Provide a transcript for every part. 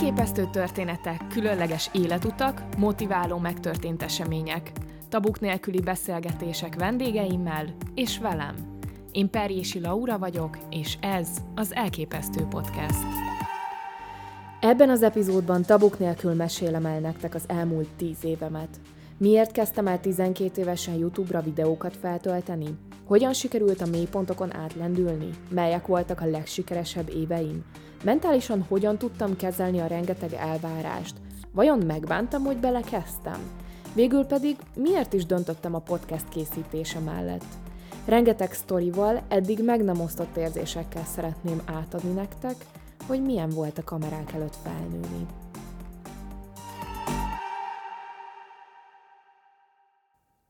Elképesztő történetek, különleges életutak, motiváló megtörtént események, tabuk nélküli beszélgetések vendégeimmel és velem. Én Perjési Laura vagyok, és ez az Elképesztő Podcast. Ebben az epizódban tabuk nélkül mesélem el nektek az elmúlt tíz évemet. Miért kezdtem el 12 évesen YouTube-ra videókat feltölteni? Hogyan sikerült a mélypontokon átlendülni? Melyek voltak a legsikeresebb éveim? Mentálisan hogyan tudtam kezelni a rengeteg elvárást? Vajon megbántam, hogy belekezdtem? Végül pedig miért is döntöttem a podcast készítése mellett? Rengeteg sztorival, eddig meg nem osztott érzésekkel szeretném átadni nektek, hogy milyen volt a kamerák előtt felnőni.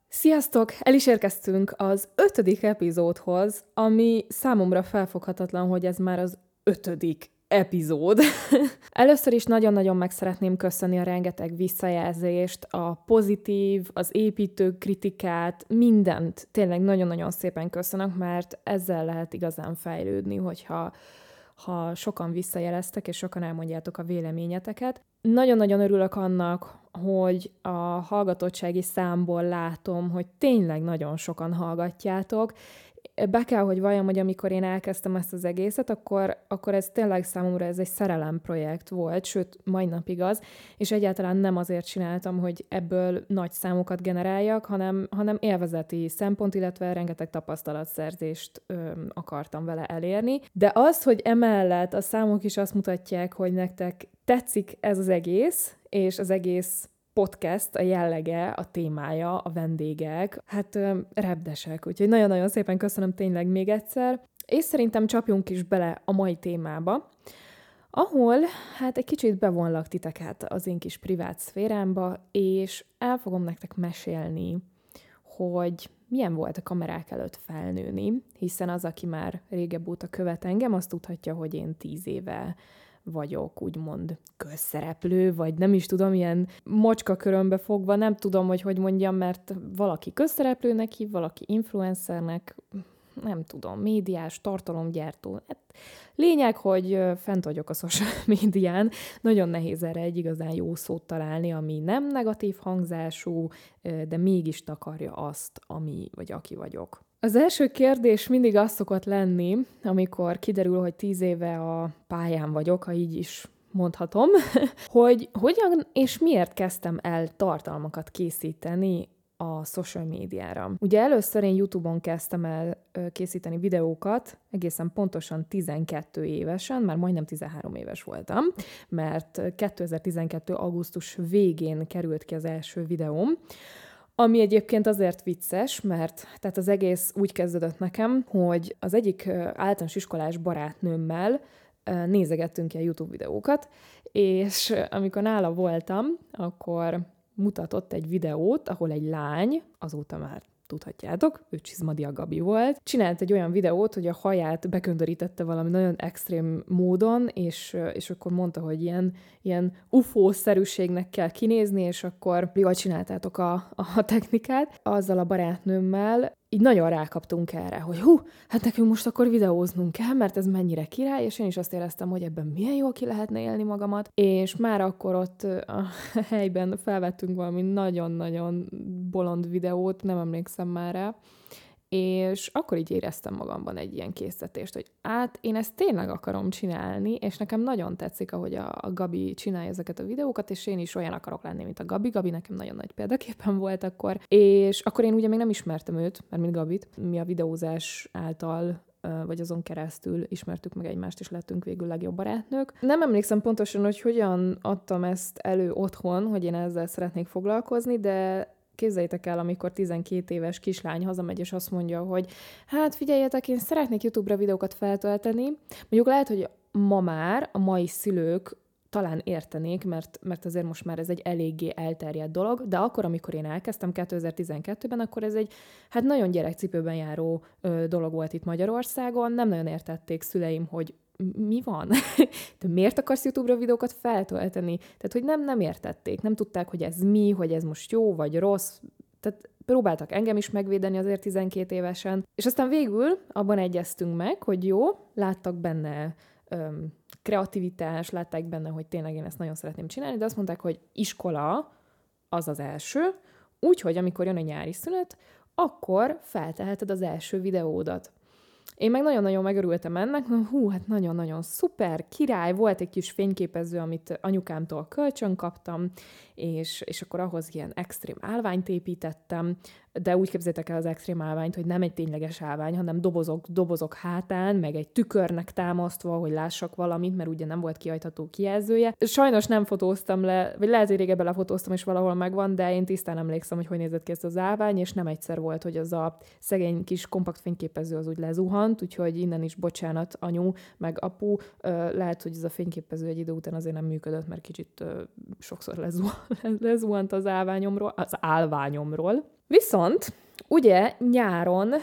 Sziasztok! El is érkeztünk az ötödik epizódhoz, ami számomra felfoghatatlan, hogy ez már az ötödik epizód. Először is nagyon-nagyon meg szeretném köszönni a rengeteg visszajelzést, a pozitív, az építő kritikát, mindent tényleg nagyon-nagyon szépen köszönök, mert ezzel lehet igazán fejlődni, hogyha ha sokan visszajeleztek, és sokan elmondjátok a véleményeteket. Nagyon-nagyon örülök annak, hogy a hallgatottsági számból látom, hogy tényleg nagyon sokan hallgatjátok, be kell, hogy valljam, hogy amikor én elkezdtem ezt az egészet, akkor, akkor ez tényleg számomra ez egy szerelem projekt volt, sőt, mai napig az, és egyáltalán nem azért csináltam, hogy ebből nagy számokat generáljak, hanem, hanem élvezeti szempont, illetve rengeteg tapasztalatszerzést ö, akartam vele elérni. De az, hogy emellett a számok is azt mutatják, hogy nektek tetszik ez az egész, és az egész podcast, a jellege, a témája, a vendégek, hát repdesek. Úgyhogy nagyon-nagyon szépen köszönöm tényleg még egyszer. És szerintem csapjunk is bele a mai témába, ahol hát egy kicsit bevonlak titeket az én kis privát szférámba, és el fogom nektek mesélni, hogy milyen volt a kamerák előtt felnőni, hiszen az, aki már régebb óta követ engem, azt tudhatja, hogy én tíz éve vagyok, úgymond közszereplő, vagy nem is tudom, ilyen mocska körömbe fogva, nem tudom, hogy hogy mondjam, mert valaki közszereplőnek hív, valaki influencernek, nem tudom, médiás, tartalomgyártó. Hát, lényeg, hogy fent vagyok a social médián, nagyon nehéz erre egy igazán jó szót találni, ami nem negatív hangzású, de mégis takarja azt, ami vagy aki vagyok. Az első kérdés mindig az szokott lenni, amikor kiderül, hogy tíz éve a pályán vagyok, ha így is mondhatom, hogy hogyan és miért kezdtem el tartalmakat készíteni a social médiára. Ugye először én YouTube-on kezdtem el készíteni videókat, egészen pontosan 12 évesen, már majdnem 13 éves voltam, mert 2012. augusztus végén került ki az első videóm, ami egyébként azért vicces, mert tehát az egész úgy kezdődött nekem, hogy az egyik általános iskolás barátnőmmel nézegettünk a YouTube videókat, és amikor nála voltam, akkor mutatott egy videót, ahol egy lány, azóta már tudhatjátok, ő Csizmadia Gabi volt. Csinált egy olyan videót, hogy a haját beköndörítette valami nagyon extrém módon, és, és akkor mondta, hogy ilyen, ilyen UFO-szerűségnek kell kinézni, és akkor jól csináltátok a, a technikát. Azzal a barátnőmmel így nagyon rákaptunk erre, hogy hú, hát nekünk most akkor videóznunk kell, mert ez mennyire király, és én is azt éreztem, hogy ebben milyen jól ki lehetne élni magamat, és már akkor ott a helyben felvettünk valami nagyon-nagyon bolond videót, nem emlékszem már rá, és akkor így éreztem magamban egy ilyen készítést, hogy hát én ezt tényleg akarom csinálni, és nekem nagyon tetszik, ahogy a, a Gabi csinálja ezeket a videókat, és én is olyan akarok lenni, mint a Gabi. Gabi nekem nagyon nagy példaképpen volt akkor, és akkor én ugye még nem ismertem őt, mert mint Gabit, mi a videózás által vagy azon keresztül ismertük meg egymást, és lettünk végül legjobb barátnők. Nem emlékszem pontosan, hogy hogyan adtam ezt elő otthon, hogy én ezzel szeretnék foglalkozni, de Képzeljétek el, amikor 12 éves kislány hazamegy, és azt mondja, hogy hát figyeljetek, én szeretnék YouTube-ra videókat feltölteni. Mondjuk lehet, hogy ma már a mai szülők talán értenék, mert, mert azért most már ez egy eléggé elterjedt dolog, de akkor, amikor én elkezdtem 2012-ben, akkor ez egy hát nagyon gyerekcipőben járó ö, dolog volt itt Magyarországon, nem nagyon értették szüleim, hogy mi van? Te miért akarsz YouTube-ra videókat feltölteni? Tehát, hogy nem, nem értették, nem tudták, hogy ez mi, hogy ez most jó vagy rossz. Tehát próbáltak engem is megvédeni azért 12 évesen. És aztán végül abban egyeztünk meg, hogy jó, láttak benne öm, kreativitás, látták benne, hogy tényleg én ezt nagyon szeretném csinálni, de azt mondták, hogy iskola az az első, úgyhogy amikor jön a nyári szünet, akkor felteheted az első videódat. Én meg nagyon-nagyon megörültem ennek, mondom, hú, hát nagyon-nagyon szuper, király, volt egy kis fényképező, amit anyukámtól kölcsön kaptam, és, és akkor ahhoz ilyen extrém állványt építettem, de úgy képzétek el az extrém állványt, hogy nem egy tényleges állvány, hanem dobozok, dobozok hátán, meg egy tükörnek támasztva, hogy lássak valamit, mert ugye nem volt kiajtható kijelzője. Sajnos nem fotóztam le, vagy lehet, hogy régebben lefotóztam, és valahol megvan, de én tisztán emlékszem, hogy hogy nézett ki ez az állvány, és nem egyszer volt, hogy az a szegény kis kompakt fényképező az úgy lezuhant, úgyhogy innen is bocsánat, anyu, meg apu, lehet, hogy ez a fényképező egy idő után azért nem működött, mert kicsit sokszor lezuhant az állványomról, az állványomról. Viszont ugye nyáron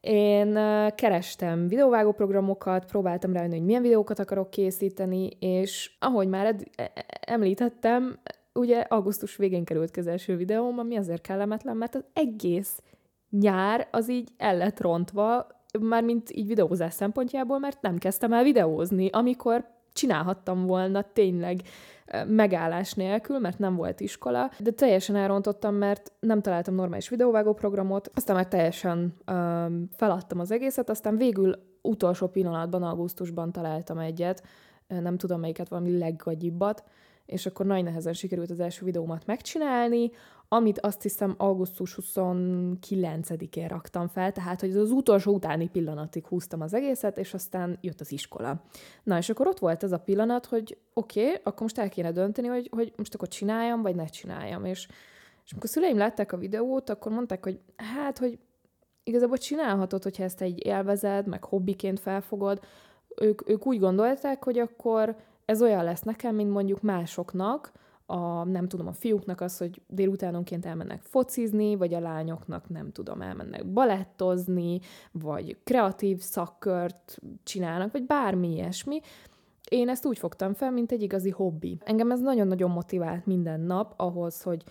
én kerestem videóvágó programokat, próbáltam rájönni, hogy milyen videókat akarok készíteni, és ahogy már ed- e, e, említettem, ugye augusztus végén került az első videóm, ami azért kellemetlen, mert az egész nyár az így el lett rontva, mármint így videózás szempontjából, mert nem kezdtem el videózni, amikor csinálhattam volna tényleg megállás nélkül, mert nem volt iskola, de teljesen elrontottam, mert nem találtam normális videóvágó programot, aztán már teljesen um, feladtam az egészet, aztán végül utolsó pillanatban, augusztusban találtam egyet, nem tudom melyiket, valami leggagyibbat, és akkor nagy nehezen sikerült az első videómat megcsinálni, amit azt hiszem augusztus 29-én raktam fel, tehát hogy az utolsó utáni pillanatig húztam az egészet, és aztán jött az iskola. Na, és akkor ott volt ez a pillanat, hogy oké, okay, akkor most el kéne dönteni, hogy, hogy most akkor csináljam, vagy ne csináljam, és, és amikor a szüleim látták a videót, akkor mondták, hogy hát, hogy igazából csinálhatod, hogyha ezt egy élvezed, meg hobbiként felfogod, ők, ők úgy gondolták, hogy akkor ez olyan lesz nekem, mint mondjuk másoknak, a, nem tudom, a fiúknak az, hogy délutánonként elmennek focizni, vagy a lányoknak, nem tudom, elmennek balettozni, vagy kreatív szakkört csinálnak, vagy bármi ilyesmi. Én ezt úgy fogtam fel, mint egy igazi hobbi. Engem ez nagyon-nagyon motivált minden nap ahhoz, hogy,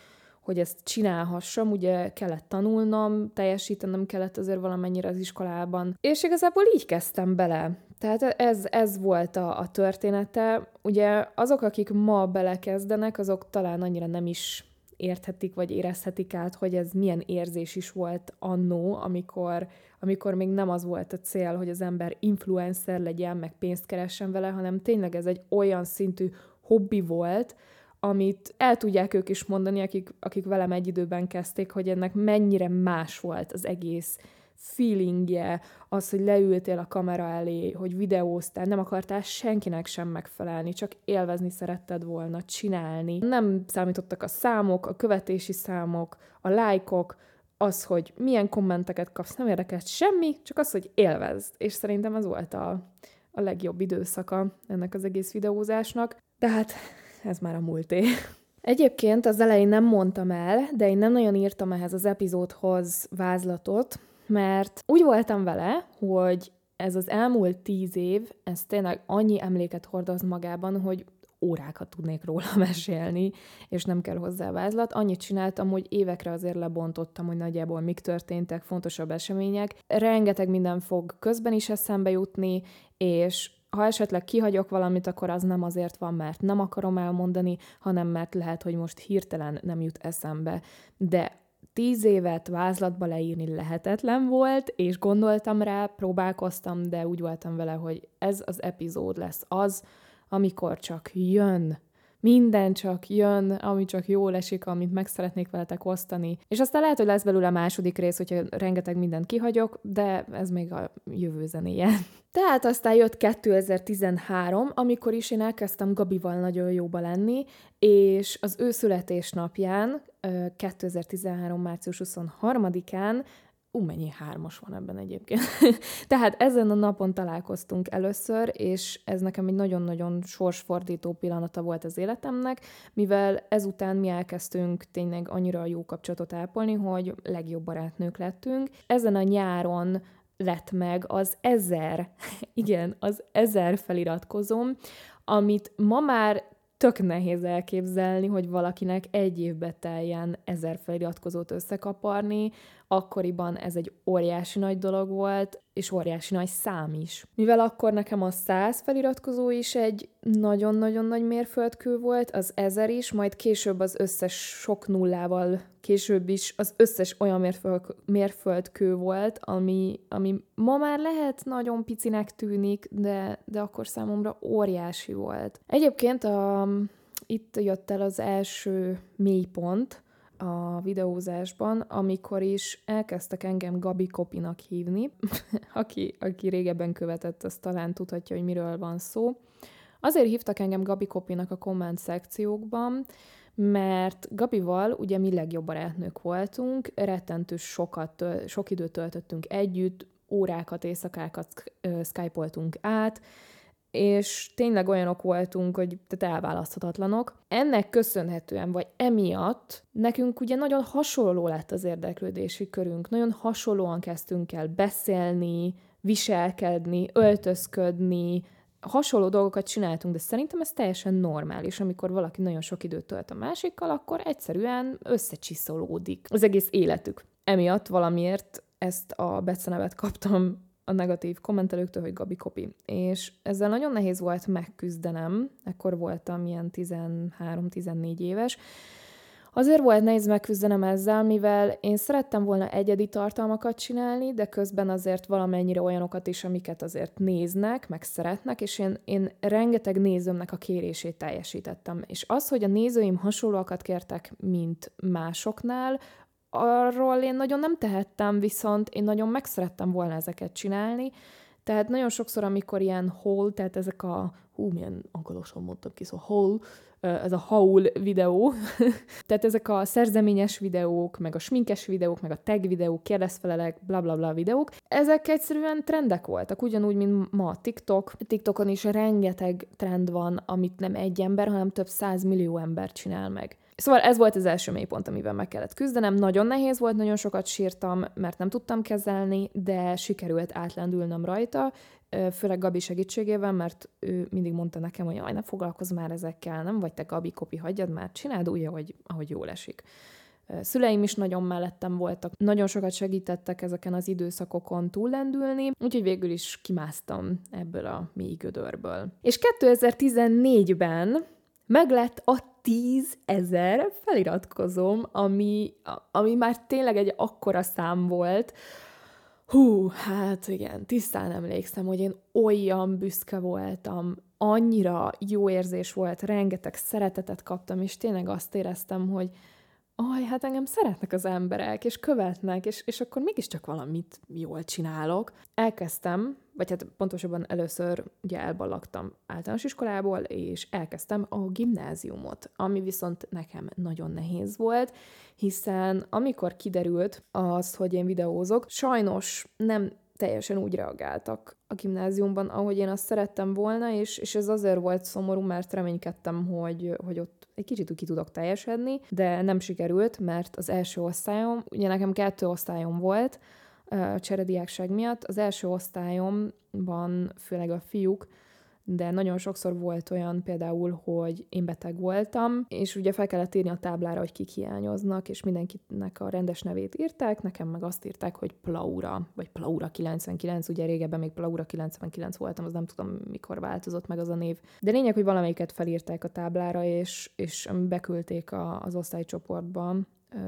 hogy ezt csinálhassam, ugye kellett tanulnom, teljesítenem kellett azért valamennyire az iskolában. És igazából így kezdtem bele. Tehát ez, ez volt a, a története. Ugye azok, akik ma belekezdenek, azok talán annyira nem is érthetik, vagy érezhetik át, hogy ez milyen érzés is volt annó, amikor, amikor még nem az volt a cél, hogy az ember influencer legyen, meg pénzt keressen vele, hanem tényleg ez egy olyan szintű hobbi volt, amit el tudják ők is mondani, akik, akik velem egy időben kezdték, hogy ennek mennyire más volt az egész feelingje, az, hogy leültél a kamera elé, hogy videóztál, nem akartál senkinek sem megfelelni, csak élvezni szeretted volna, csinálni. Nem számítottak a számok, a követési számok, a lájkok, az, hogy milyen kommenteket kapsz, nem érdekelt semmi, csak az, hogy élvezd. És szerintem ez volt a, a legjobb időszaka ennek az egész videózásnak. De hát ez már a múlté. Egyébként az elején nem mondtam el, de én nem nagyon írtam ehhez az epizódhoz vázlatot, mert úgy voltam vele, hogy ez az elmúlt tíz év, ez tényleg annyi emléket hordoz magában, hogy órákat tudnék róla mesélni, és nem kell hozzá vázlat. Annyit csináltam, hogy évekre azért lebontottam, hogy nagyjából mik történtek, fontosabb események. Rengeteg minden fog közben is eszembe jutni, és ha esetleg kihagyok valamit, akkor az nem azért van, mert nem akarom elmondani, hanem mert lehet, hogy most hirtelen nem jut eszembe. De tíz évet vázlatba leírni lehetetlen volt, és gondoltam rá, próbálkoztam, de úgy voltam vele, hogy ez az epizód lesz az, amikor csak jön minden csak jön, ami csak jól esik, amit meg szeretnék veletek osztani. És aztán lehet, hogy lesz belőle a második rész, hogyha rengeteg mindent kihagyok, de ez még a jövő zenéje. Tehát aztán jött 2013, amikor is én elkezdtem Gabival nagyon jóba lenni, és az ő születésnapján, 2013. március 23-án Ú, mennyi hármas van ebben egyébként. Tehát ezen a napon találkoztunk először, és ez nekem egy nagyon-nagyon sorsfordító pillanata volt az életemnek, mivel ezután mi elkezdtünk tényleg annyira jó kapcsolatot ápolni, hogy legjobb barátnők lettünk. Ezen a nyáron lett meg az ezer, igen, az ezer feliratkozom, amit ma már tök nehéz elképzelni, hogy valakinek egy évbe teljen ezer feliratkozót összekaparni. Akkoriban ez egy óriási nagy dolog volt, és óriási nagy szám is. Mivel akkor nekem a 100 feliratkozó is egy nagyon-nagyon nagy mérföldkő volt, az ezer is, majd később az összes sok nullával később is az összes olyan mérföld, mérföldkő volt, ami, ami ma már lehet nagyon picinek tűnik, de, de akkor számomra óriási volt. Egyébként a, itt jött el az első mélypont, a videózásban, amikor is elkezdtek engem Gabi Kopinak hívni, aki, aki régebben követett, az talán tudhatja, hogy miről van szó. Azért hívtak engem Gabi Kopinak a komment szekciókban, mert Gabival ugye mi legjobb barátnők voltunk, rettentő sokat, sok időt töltöttünk együtt, órákat, éjszakákat skype-oltunk át, és tényleg olyanok voltunk, hogy tehát elválaszthatatlanok. Ennek köszönhetően, vagy emiatt nekünk ugye nagyon hasonló lett az érdeklődési körünk, nagyon hasonlóan kezdtünk el beszélni, viselkedni, öltözködni, hasonló dolgokat csináltunk, de szerintem ez teljesen normális. Amikor valaki nagyon sok időt tölt a másikkal, akkor egyszerűen összecsiszolódik az egész életük. Emiatt valamiért ezt a becenevet kaptam a negatív kommentelőktől, hogy Gabi Kopi. És ezzel nagyon nehéz volt megküzdenem, ekkor voltam ilyen 13-14 éves, Azért volt nehéz megküzdenem ezzel, mivel én szerettem volna egyedi tartalmakat csinálni, de közben azért valamennyire olyanokat is, amiket azért néznek, meg szeretnek, és én, én rengeteg nézőmnek a kérését teljesítettem. És az, hogy a nézőim hasonlóakat kértek, mint másoknál, arról én nagyon nem tehettem, viszont én nagyon megszerettem volna ezeket csinálni, tehát nagyon sokszor, amikor ilyen haul, tehát ezek a, hú, milyen angolosan mondtam ki, szóval haul, ez a haul videó, tehát ezek a szerzeményes videók, meg a sminkes videók, meg a tag videók, kérdezfelelek, bla bla bla videók, ezek egyszerűen trendek voltak, ugyanúgy, mint ma a TikTok. TikTokon is rengeteg trend van, amit nem egy ember, hanem több száz millió ember csinál meg. Szóval ez volt az első mélypont, amivel meg kellett küzdenem. Nagyon nehéz volt, nagyon sokat sírtam, mert nem tudtam kezelni, de sikerült átlendülnöm rajta, főleg Gabi segítségével, mert ő mindig mondta nekem, hogy aj, ne foglalkozz már ezekkel, nem vagy te Gabi, kopi, hagyjad már, csináld úgy, ahogy, ahogy jól esik. Szüleim is nagyon mellettem voltak, nagyon sokat segítettek ezeken az időszakokon túllendülni, úgyhogy végül is kimásztam ebből a mély gödörből. És 2014-ben meglett a 10 ezer feliratkozom, ami, ami már tényleg egy akkora szám volt, Hú, hát igen, tisztán emlékszem, hogy én olyan büszke voltam, annyira jó érzés volt, rengeteg szeretetet kaptam, és tényleg azt éreztem, hogy aj, hát engem szeretnek az emberek, és követnek, és, és akkor mégiscsak valamit jól csinálok. Elkezdtem, vagy hát pontosabban először ugye elballagtam általános iskolából, és elkezdtem a gimnáziumot, ami viszont nekem nagyon nehéz volt, hiszen amikor kiderült az, hogy én videózok, sajnos nem teljesen úgy reagáltak a gimnáziumban, ahogy én azt szerettem volna, és, és ez azért volt szomorú, mert reménykedtem, hogy, hogy ott egy kicsit ki tudok teljesedni, de nem sikerült, mert az első osztályom, ugye nekem kettő osztályom volt, cserediákság miatt. Az első osztályomban, főleg a fiúk, de nagyon sokszor volt olyan például, hogy én beteg voltam, és ugye fel kellett írni a táblára, hogy kik hiányoznak, és mindenkinek a rendes nevét írták, nekem meg azt írták, hogy Plaura, vagy Plaura 99, ugye régebben még Plaura 99 voltam, az nem tudom, mikor változott meg az a név. De lényeg, hogy valamelyiket felírták a táblára, és, és beküldték a, az osztálycsoportba,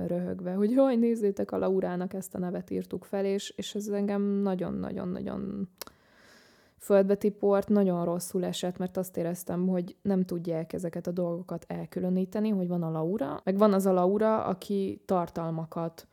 röhögve, hogy jaj, nézzétek, a Laurának ezt a nevet írtuk fel, és, és ez engem nagyon-nagyon-nagyon földbe tiport, nagyon rosszul esett, mert azt éreztem, hogy nem tudják ezeket a dolgokat elkülöníteni, hogy van a Laura, meg van az a Laura, aki tartalmakat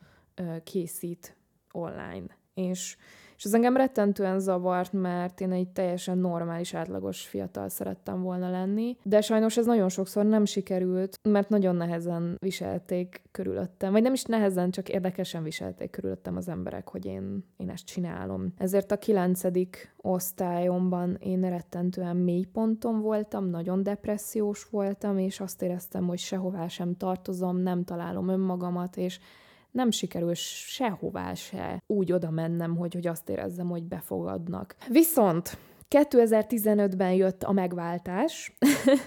készít online. És és ez engem rettentően zavart, mert én egy teljesen normális, átlagos fiatal szerettem volna lenni, de sajnos ez nagyon sokszor nem sikerült, mert nagyon nehezen viselték körülöttem, vagy nem is nehezen, csak érdekesen viselték körülöttem az emberek, hogy én, én ezt csinálom. Ezért a kilencedik osztályomban én rettentően mély ponton voltam, nagyon depressziós voltam, és azt éreztem, hogy sehová sem tartozom, nem találom önmagamat, és nem sikerül sehová se úgy oda mennem, hogy, hogy azt érezzem, hogy befogadnak. Viszont 2015-ben jött a megváltás,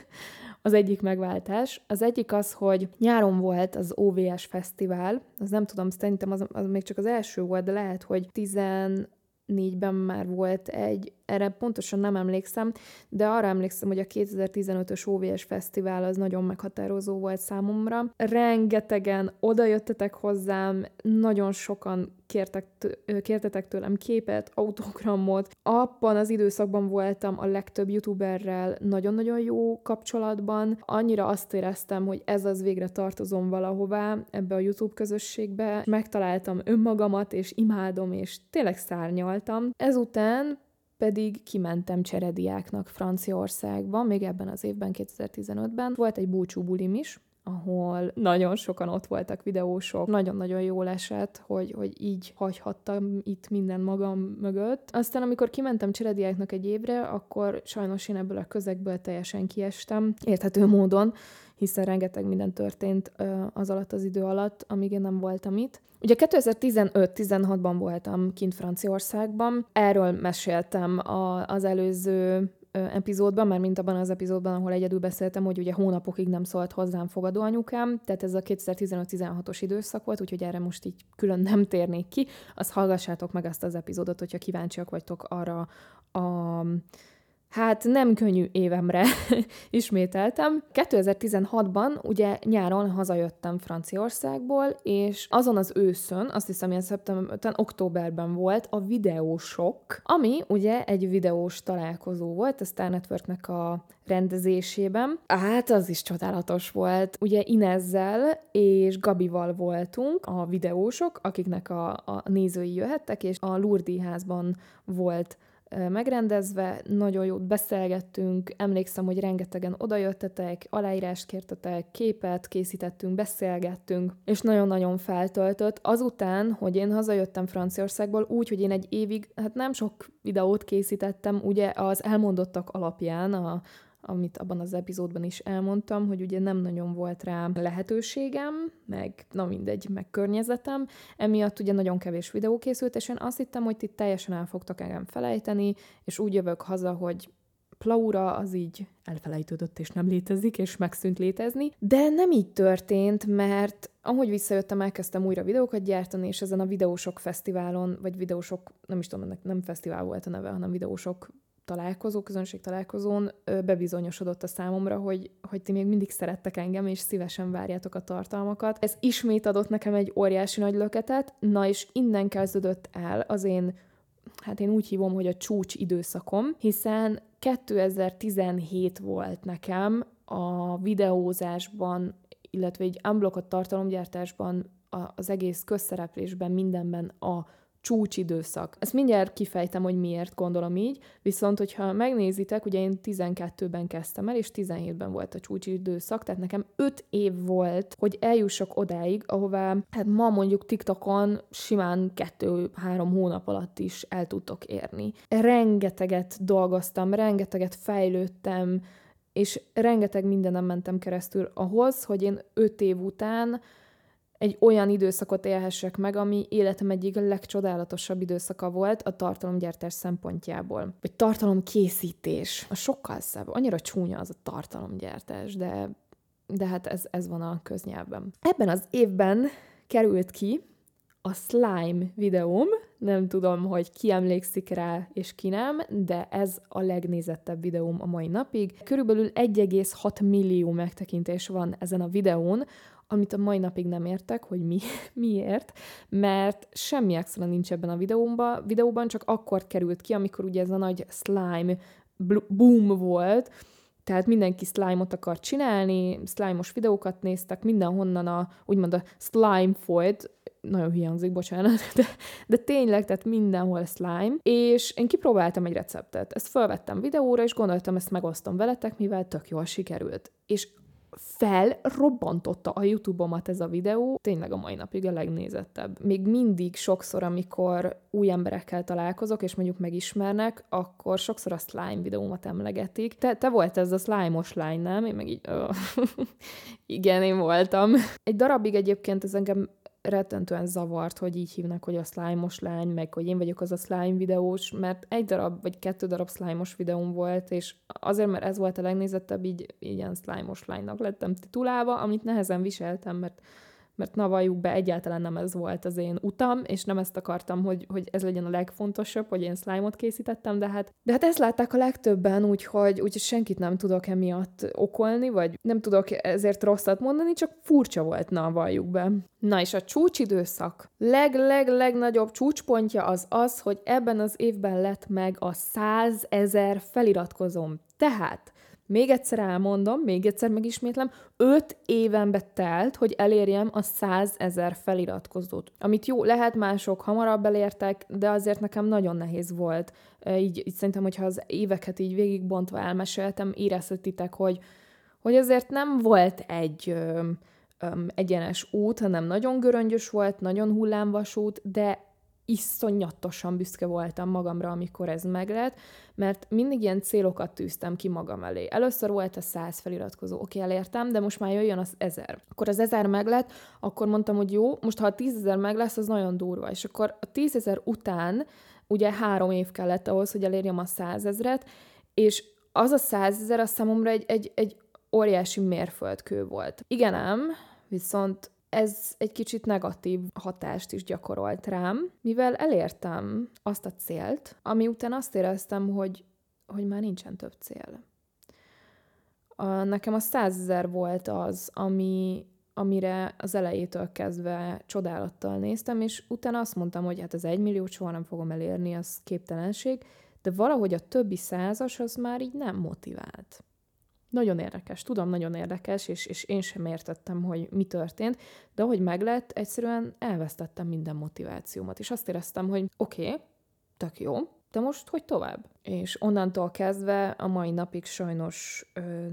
az egyik megváltás. Az egyik az, hogy nyáron volt az OVS fesztivál, az nem tudom, szerintem az, az még csak az első volt, de lehet, hogy 14 2014-ben már volt egy, erre pontosan nem emlékszem, de arra emlékszem, hogy a 2015-ös OVS Fesztivál az nagyon meghatározó volt számomra. Rengetegen odajöttetek hozzám, nagyon sokan kértek, kértetek tőlem képet, autogramot. Abban az időszakban voltam a legtöbb youtuberrel nagyon-nagyon jó kapcsolatban. Annyira azt éreztem, hogy ez az végre tartozom valahová ebbe a YouTube közösségbe. Megtaláltam önmagamat, és imádom, és tényleg szárnyaltam. Ezután pedig kimentem cserediáknak Franciaországba, még ebben az évben, 2015-ben. Volt egy búcsú bulim is, ahol nagyon sokan ott voltak videósok, nagyon-nagyon jól esett, hogy, hogy így hagyhattam itt minden magam mögött. Aztán, amikor kimentem cserediáknak egy évre, akkor sajnos én ebből a közegből teljesen kiestem, érthető módon, hiszen rengeteg minden történt az alatt az idő alatt, amíg én nem voltam itt. Ugye 2015-16-ban voltam kint Franciaországban, erről meséltem a, az előző epizódban, már mint abban az epizódban, ahol egyedül beszéltem, hogy ugye hónapokig nem szólt hozzám fogadó anyukám, tehát ez a 2015-16-os időszak volt, úgyhogy erre most így külön nem térnék ki. Azt hallgassátok meg azt az epizódot, hogyha kíváncsiak vagytok arra a hát nem könnyű évemre ismételtem. 2016-ban ugye nyáron hazajöttem Franciaországból, és azon az őszön, azt hiszem ilyen szeptemberben, októberben volt a videósok, ami ugye egy videós találkozó volt a Star Networknek a rendezésében. Hát az is csodálatos volt. Ugye Inezzel és Gabival voltunk a videósok, akiknek a, a nézői jöhettek, és a Lurdi házban volt megrendezve, nagyon jót beszélgettünk, emlékszem, hogy rengetegen odajöttetek, aláírást kértetek, képet készítettünk, beszélgettünk, és nagyon-nagyon feltöltött. Azután, hogy én hazajöttem Franciaországból, úgy, hogy én egy évig, hát nem sok videót készítettem, ugye az elmondottak alapján, a, amit abban az epizódban is elmondtam, hogy ugye nem nagyon volt rá lehetőségem, meg na mindegy, meg környezetem, emiatt ugye nagyon kevés videó készült, és én azt hittem, hogy itt teljesen el fogtak engem felejteni, és úgy jövök haza, hogy Plaura az így elfelejtődött és nem létezik, és megszűnt létezni. De nem így történt, mert ahogy visszajöttem, elkezdtem újra videókat gyártani, és ezen a videósok fesztiválon, vagy videósok, nem is tudom, ennek nem fesztivál volt a neve, hanem videósok találkozó, közönség találkozón bebizonyosodott a számomra, hogy, hogy ti még mindig szerettek engem, és szívesen várjátok a tartalmakat. Ez ismét adott nekem egy óriási nagy löketet, na és innen kezdődött el az én, hát én úgy hívom, hogy a csúcs időszakom, hiszen 2017 volt nekem a videózásban, illetve egy unblockot tartalomgyártásban, az egész közszereplésben, mindenben a csúcsidőszak. Ezt mindjárt kifejtem, hogy miért gondolom így, viszont hogyha megnézitek, ugye én 12-ben kezdtem el, és 17-ben volt a csúcsidőszak, tehát nekem 5 év volt, hogy eljussak odáig, ahová hát ma mondjuk TikTokon simán 2-3 hónap alatt is el tudtok érni. Rengeteget dolgoztam, rengeteget fejlődtem, és rengeteg mindenem mentem keresztül ahhoz, hogy én 5 év után egy olyan időszakot élhessek meg, ami életem egyik legcsodálatosabb időszaka volt a tartalomgyártás szempontjából. Vagy tartalomkészítés. A sokkal szebb. Annyira csúnya az a tartalomgyártás, de, de hát ez, ez van a köznyelvben. Ebben az évben került ki a slime videóm, nem tudom, hogy ki emlékszik rá és ki nem, de ez a legnézettebb videóm a mai napig. Körülbelül 1,6 millió megtekintés van ezen a videón, amit a mai napig nem értek, hogy mi, miért, mert semmi extra nincs ebben a videóban, videóban, csak akkor került ki, amikor ugye ez a nagy slime boom volt, tehát mindenki slime-ot akar csinálni, slime-os videókat néztek, mindenhonnan a, úgymond a slime folyt, nagyon hiányzik, bocsánat, de, de tényleg, tehát mindenhol slime, és én kipróbáltam egy receptet. Ezt felvettem videóra, és gondoltam, ezt megosztom veletek, mivel tök jól sikerült. És felrobbantotta a YouTube-omat ez a videó, tényleg a mai napig a legnézettebb. Még mindig sokszor, amikor új emberekkel találkozok, és mondjuk megismernek, akkor sokszor a slime videómat emlegetik. Te, te volt ez a slime-os lány, nem? Én meg így, igen, én voltam. Egy darabig egyébként ez engem rettentően zavart, hogy így hívnak, hogy a slime-os lány, meg hogy én vagyok az a slime videós, mert egy darab, vagy kettő darab slime-os videóm volt, és azért, mert ez volt a legnézettebb, így ilyen slime-os lánynak lettem titulálva, amit nehezen viseltem, mert mert navajuk be egyáltalán nem ez volt az én utam, és nem ezt akartam, hogy, hogy ez legyen a legfontosabb, hogy én slime-ot készítettem, de hát, de hát ezt látták a legtöbben, úgyhogy, úgyhogy senkit nem tudok emiatt okolni, vagy nem tudok ezért rosszat mondani, csak furcsa volt, na, valljuk be. Na és a csúcsidőszak leg-leg-legnagyobb csúcspontja az az, hogy ebben az évben lett meg a 100 ezer feliratkozóm. Tehát még egyszer elmondom, még egyszer megismétlem, 5 évenbe telt, hogy elérjem a 100 ezer feliratkozót. Amit jó, lehet mások hamarabb elértek, de azért nekem nagyon nehéz volt. Így, így szerintem, hogyha az éveket így végigbontva elmeséltem, érezhetitek, hogy, hogy azért nem volt egy ö, ö, egyenes út, hanem nagyon göröngyös volt, nagyon hullámvasút, de iszonyatosan büszke voltam magamra, amikor ez meglett, mert mindig ilyen célokat tűztem ki magam elé. Először volt a száz feliratkozó, oké, elértem, de most már jöjjön az ezer. Akkor az ezer meglett, akkor mondtam, hogy jó, most ha a tízezer meg lesz, az nagyon durva. És akkor a tízezer után ugye három év kellett ahhoz, hogy elérjem a százezret, és az a százezer a számomra egy, egy, egy óriási mérföldkő volt. Igen ám, viszont ez egy kicsit negatív hatást is gyakorolt rám, mivel elértem azt a célt, ami után azt éreztem, hogy, hogy már nincsen több cél. A, nekem a százezer volt az, ami, amire az elejétől kezdve csodálattal néztem, és utána azt mondtam, hogy hát az egymilliót soha nem fogom elérni, az képtelenség, de valahogy a többi százas az már így nem motivált. Nagyon érdekes, tudom, nagyon érdekes, és, és én sem értettem, hogy mi történt, de ahogy meglett, egyszerűen elvesztettem minden motivációmat, és azt éreztem, hogy oké, okay, tök jó, de most hogy tovább? És onnantól kezdve a mai napig sajnos ö,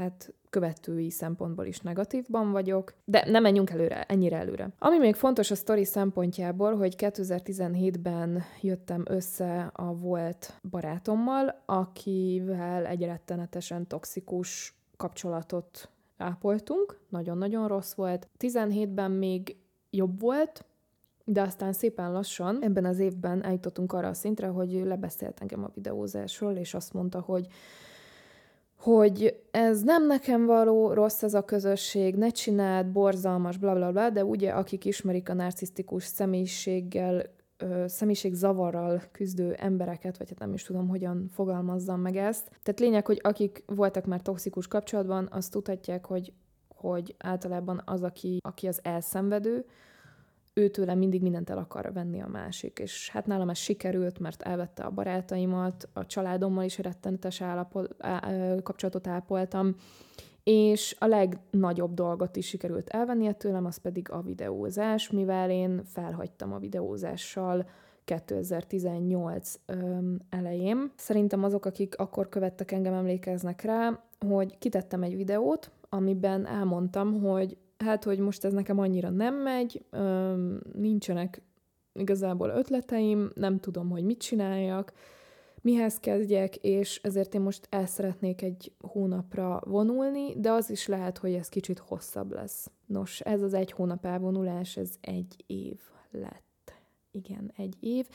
hát követői szempontból is negatívban vagyok, de nem menjünk előre, ennyire előre. Ami még fontos a sztori szempontjából, hogy 2017-ben jöttem össze a volt barátommal, akivel egy rettenetesen toxikus kapcsolatot ápoltunk, nagyon-nagyon rossz volt. 17-ben még jobb volt, de aztán szépen lassan ebben az évben eljutottunk arra a szintre, hogy lebeszélt engem a videózásról, és azt mondta, hogy hogy ez nem nekem való, rossz ez a közösség, ne csináld, borzalmas, bla bla bla, de ugye akik ismerik a narcisztikus személyiséggel, személyiség zavarral küzdő embereket, vagy hát nem is tudom, hogyan fogalmazzam meg ezt. Tehát lényeg, hogy akik voltak már toxikus kapcsolatban, azt tudhatják, hogy, hogy általában az, aki, aki az elszenvedő, őtőle mindig mindent el akar venni a másik. És hát nálam ez sikerült, mert elvette a barátaimat, a családommal is rettenetes állapot, á, kapcsolatot ápoltam, és a legnagyobb dolgot is sikerült elvennie tőlem, az pedig a videózás, mivel én felhagytam a videózással 2018 öm, elején. Szerintem azok, akik akkor követtek engem, emlékeznek rá, hogy kitettem egy videót, amiben elmondtam, hogy hát, hogy most ez nekem annyira nem megy, nincsenek igazából ötleteim, nem tudom, hogy mit csináljak, mihez kezdjek, és ezért én most el szeretnék egy hónapra vonulni, de az is lehet, hogy ez kicsit hosszabb lesz. Nos, ez az egy hónap elvonulás, ez egy év lett. Igen, egy év.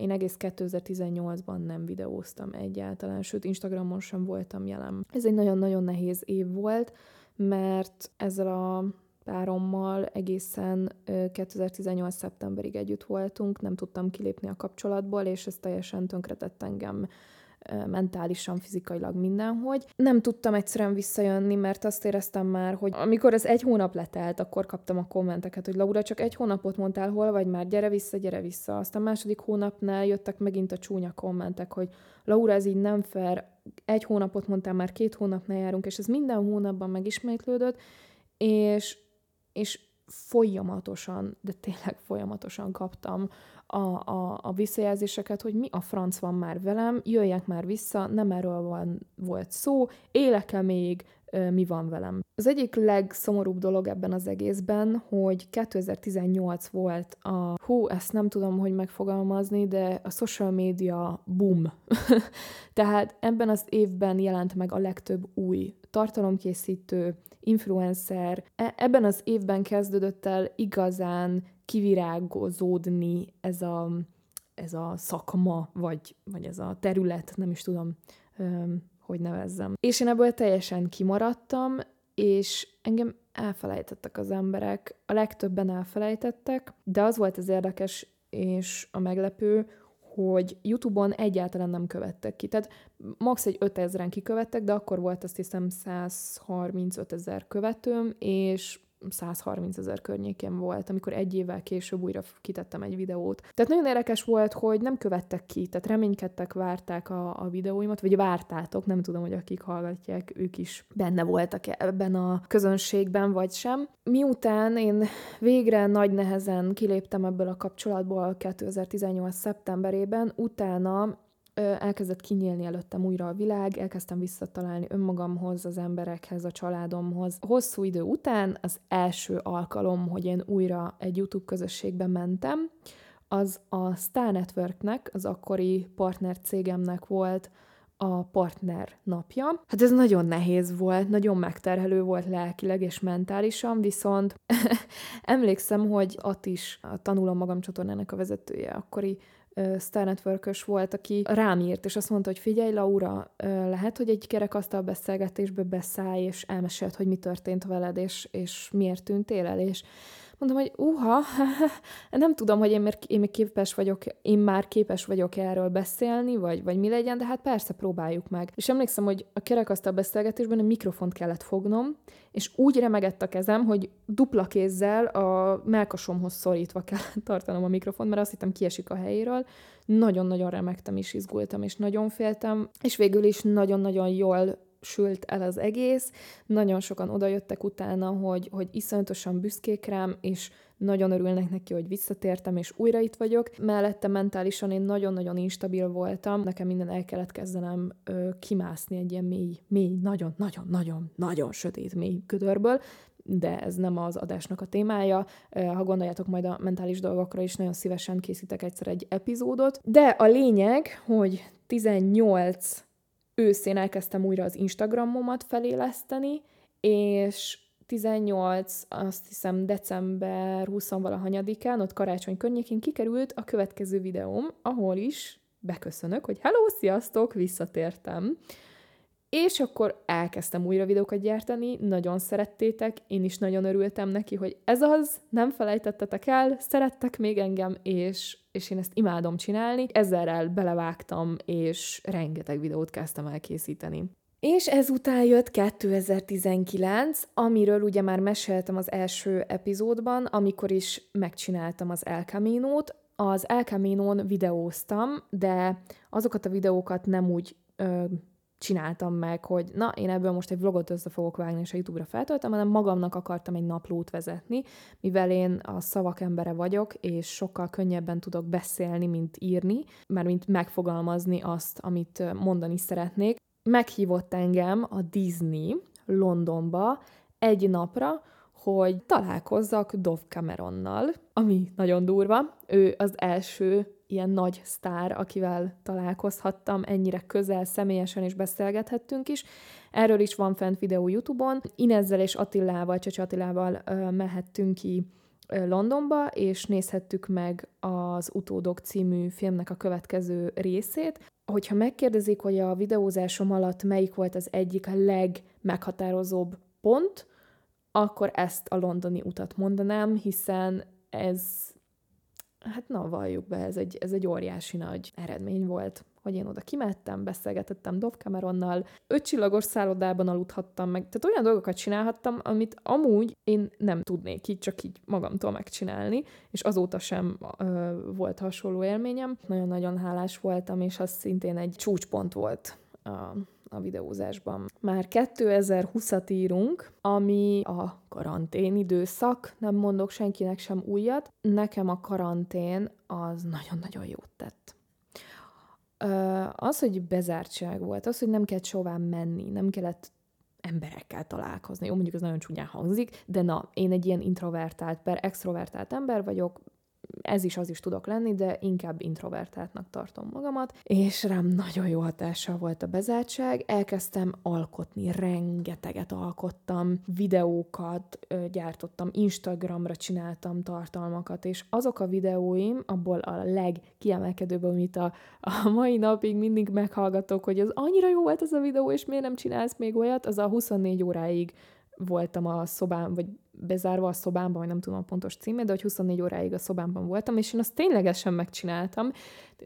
Én egész 2018-ban nem videóztam egyáltalán, sőt Instagramon sem voltam jelen. Ez egy nagyon-nagyon nehéz év volt, mert ezzel a párommal egészen 2018. szeptemberig együtt voltunk, nem tudtam kilépni a kapcsolatból, és ez teljesen tönkretett engem mentálisan, fizikailag mindenhogy. Nem tudtam egyszerűen visszajönni, mert azt éreztem már, hogy amikor ez egy hónap letelt, akkor kaptam a kommenteket, hogy Laura, csak egy hónapot mondtál, hol vagy már, gyere vissza, gyere vissza. Aztán második hónapnál jöttek megint a csúnya kommentek, hogy Laura, ez így nem fair, egy hónapot mondtál, már két hónapnál járunk, és ez minden hónapban megismétlődött, és, és folyamatosan, de tényleg folyamatosan kaptam a, a, a visszajelzéseket, hogy mi a franc van már velem, jöjjek már vissza, nem erről van, volt szó, élek-e még, mi van velem. Az egyik legszomorúbb dolog ebben az egészben, hogy 2018 volt a, hú, ezt nem tudom, hogy megfogalmazni, de a social media boom. Tehát ebben az évben jelent meg a legtöbb új tartalomkészítő, influencer. E- ebben az évben kezdődött el igazán kivirágozódni ez a, ez a szakma, vagy, vagy ez a terület, nem is tudom, hogy nevezzem. És én ebből teljesen kimaradtam, és engem elfelejtettek az emberek, a legtöbben elfelejtettek, de az volt az érdekes és a meglepő, hogy YouTube-on egyáltalán nem követtek ki. Tehát max. egy 5000-en kikövettek, de akkor volt azt hiszem 135 ezer követőm, és 130 ezer környékén volt, amikor egy évvel később újra kitettem egy videót. Tehát nagyon érdekes volt, hogy nem követtek ki, tehát reménykedtek, várták a, a videóimat, vagy vártátok, nem tudom, hogy akik hallgatják, ők is benne voltak ebben a közönségben, vagy sem. Miután én végre nagy nehezen kiléptem ebből a kapcsolatból 2018. szeptemberében, utána elkezdett kinyílni előttem újra a világ, elkezdtem visszatalálni önmagamhoz, az emberekhez, a családomhoz. Hosszú idő után az első alkalom, hogy én újra egy YouTube közösségbe mentem, az a Star Networknek, az akkori partner cégemnek volt a partner napja. Hát ez nagyon nehéz volt, nagyon megterhelő volt lelkileg és mentálisan, viszont emlékszem, hogy ott is a Tanulom Magam csatornának a vezetője, akkori Star network volt, aki rám írt, és azt mondta, hogy figyelj, Laura, lehet, hogy egy kerekasztal beszélgetésbe beszállj, és elmesélt, hogy mi történt veled, és, és miért tűntél el, és Mondom, hogy uha, nem tudom, hogy én, még, én még képes vagyok, én már képes vagyok erről beszélni, vagy, vagy mi legyen, de hát persze próbáljuk meg. És emlékszem, hogy a kerekasztal beszélgetésben a mikrofont kellett fognom, és úgy remegett a kezem, hogy dupla kézzel a melkasomhoz szorítva kellett tartanom a mikrofont, mert azt hittem kiesik a helyéről. Nagyon-nagyon remegtem és izgultam, és nagyon féltem, és végül is nagyon-nagyon jól sült el az egész. Nagyon sokan odajöttek utána, hogy, hogy iszonyatosan büszkék rám, és nagyon örülnek neki, hogy visszatértem, és újra itt vagyok. Mellette mentálisan én nagyon-nagyon instabil voltam, nekem minden el kellett kezdenem ö, kimászni egy ilyen mély, mély, nagyon-nagyon-nagyon, nagyon sötét mély gödörből, de ez nem az adásnak a témája. Ha gondoljátok majd a mentális dolgokra is, nagyon szívesen készítek egyszer egy epizódot. De a lényeg, hogy 18 őszén elkezdtem újra az Instagramomat feléleszteni, és 18, azt hiszem december 20-valahanyadikán, ott karácsony környékén kikerült a következő videóm, ahol is beköszönök, hogy hello, sziasztok, visszatértem. És akkor elkezdtem újra videókat gyártani, nagyon szerettétek, én is nagyon örültem neki, hogy ez az, nem felejtettetek el, szerettek még engem, és, és én ezt imádom csinálni. Ezerrel belevágtam, és rengeteg videót kezdtem el készíteni. És ezután jött 2019, amiről ugye már meséltem az első epizódban, amikor is megcsináltam az El Camino-t. Az El Camino-n videóztam, de azokat a videókat nem úgy ö, csináltam meg, hogy na, én ebből most egy vlogot össze fogok vágni, és a YouTube-ra feltöltöm, hanem magamnak akartam egy naplót vezetni, mivel én a szavak embere vagyok, és sokkal könnyebben tudok beszélni, mint írni, mert mint megfogalmazni azt, amit mondani szeretnék. Meghívott engem a Disney Londonba egy napra, hogy találkozzak Dov Cameronnal, ami nagyon durva. Ő az első ilyen nagy sztár, akivel találkozhattam ennyire közel, személyesen is beszélgethettünk is. Erről is van fent videó YouTube-on. Inezzel és Attilával, Csecsi Attilával ö, mehettünk ki Londonba, és nézhettük meg az Utódok című filmnek a következő részét. Hogyha megkérdezik, hogy a videózásom alatt melyik volt az egyik legmeghatározóbb pont, akkor ezt a londoni utat mondanám, hiszen ez hát na, valljuk be, ez egy, ez egy óriási nagy eredmény volt, hogy én oda kimettem, beszélgetettem Dov Cameronnal, ötcsillagos szállodában aludhattam meg, tehát olyan dolgokat csinálhattam, amit amúgy én nem tudnék így, csak így magamtól megcsinálni, és azóta sem ö, volt hasonló élményem. Nagyon-nagyon hálás voltam, és az szintén egy csúcspont volt a, a videózásban. Már 2020-at írunk, ami a karantén időszak, nem mondok senkinek sem újat. Nekem a karantén az nagyon-nagyon jót tett. Az, hogy bezártság volt, az, hogy nem kellett sová menni, nem kellett emberekkel találkozni. Jó, mondjuk ez nagyon csúnyán hangzik, de na, én egy ilyen introvertált per extrovertált ember vagyok, ez is az is tudok lenni, de inkább introvertáltnak tartom magamat, és rám nagyon jó hatással volt a bezártság. Elkezdtem alkotni, rengeteget alkottam, videókat gyártottam, Instagramra csináltam tartalmakat, és azok a videóim, abból a legkiemelkedőbb, amit a, a mai napig mindig meghallgatok, hogy az annyira jó volt az a videó, és miért nem csinálsz még olyat, az a 24 óráig voltam a szobám, vagy bezárva a szobámban, vagy nem tudom a pontos címét, de hogy 24 óráig a szobámban voltam, és én azt ténylegesen megcsináltam.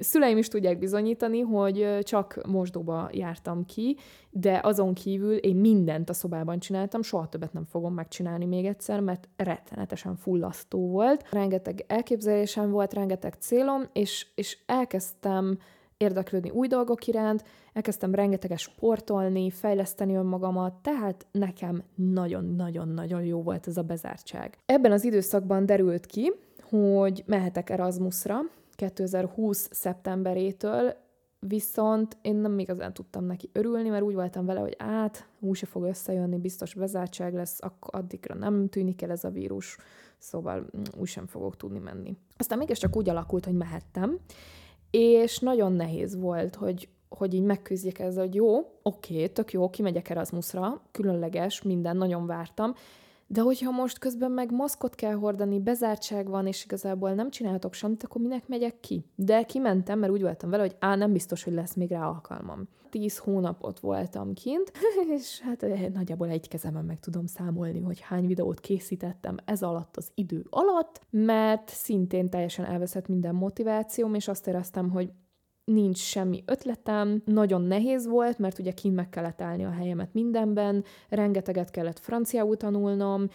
Szüleim is tudják bizonyítani, hogy csak mosdóba jártam ki, de azon kívül én mindent a szobában csináltam, soha többet nem fogom megcsinálni még egyszer, mert rettenetesen fullasztó volt. Rengeteg elképzelésem volt, rengeteg célom, és, és elkezdtem érdeklődni új dolgok iránt, elkezdtem rengeteges sportolni, fejleszteni önmagamat, tehát nekem nagyon-nagyon-nagyon jó volt ez a bezártság. Ebben az időszakban derült ki, hogy mehetek Erasmusra 2020. szeptemberétől, viszont én nem igazán tudtam neki örülni, mert úgy voltam vele, hogy át, úgyse fog összejönni, biztos bezártság lesz, akkor addigra nem tűnik el ez a vírus, szóval mm, úgy sem fogok tudni menni. Aztán mégiscsak úgy alakult, hogy mehettem, és nagyon nehéz volt, hogy, hogy így megküzdjek ezzel, hogy jó, oké, tök jó, kimegyek Erasmusra, különleges, minden, nagyon vártam, de hogyha most közben meg maszkot kell hordani, bezártság van, és igazából nem csinálhatok semmit, akkor minek megyek ki? De kimentem, mert úgy voltam vele, hogy á, nem biztos, hogy lesz még rá alkalmam. Tíz hónapot voltam kint, és hát eh, nagyjából egy kezemben meg tudom számolni, hogy hány videót készítettem ez alatt az idő alatt, mert szintén teljesen elveszett minden motivációm, és azt éreztem, hogy nincs semmi ötletem, nagyon nehéz volt, mert ugye kint meg kellett állni a helyemet mindenben, rengeteget kellett franciául tanulnom,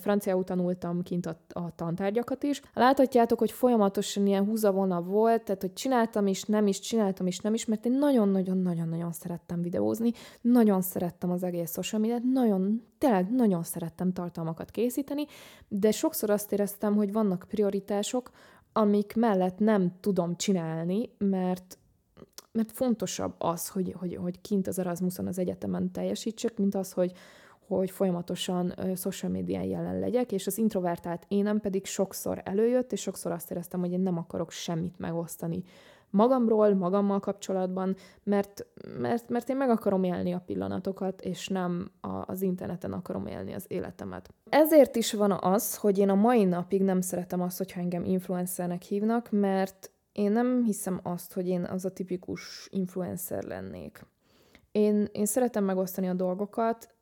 franciául tanultam kint a, a tantárgyakat is. Láthatjátok, hogy folyamatosan ilyen húzavona volt, tehát hogy csináltam is, nem is, csináltam is, nem is, mert én nagyon-nagyon-nagyon-nagyon szerettem videózni, nagyon szerettem az egész social media nagyon, tényleg nagyon szerettem tartalmakat készíteni, de sokszor azt éreztem, hogy vannak prioritások, amik mellett nem tudom csinálni, mert mert fontosabb az, hogy, hogy, hogy kint az Erasmuson az egyetemen teljesítsek, mint az, hogy, hogy folyamatosan social médián jelen legyek, és az introvertált énem pedig sokszor előjött, és sokszor azt éreztem, hogy én nem akarok semmit megosztani magamról, magammal kapcsolatban, mert, mert, mert én meg akarom élni a pillanatokat, és nem a, az interneten akarom élni az életemet. Ezért is van az, hogy én a mai napig nem szeretem azt, hogyha engem influencernek hívnak, mert én nem hiszem azt, hogy én az a tipikus influencer lennék. Én, én szeretem megosztani a dolgokat,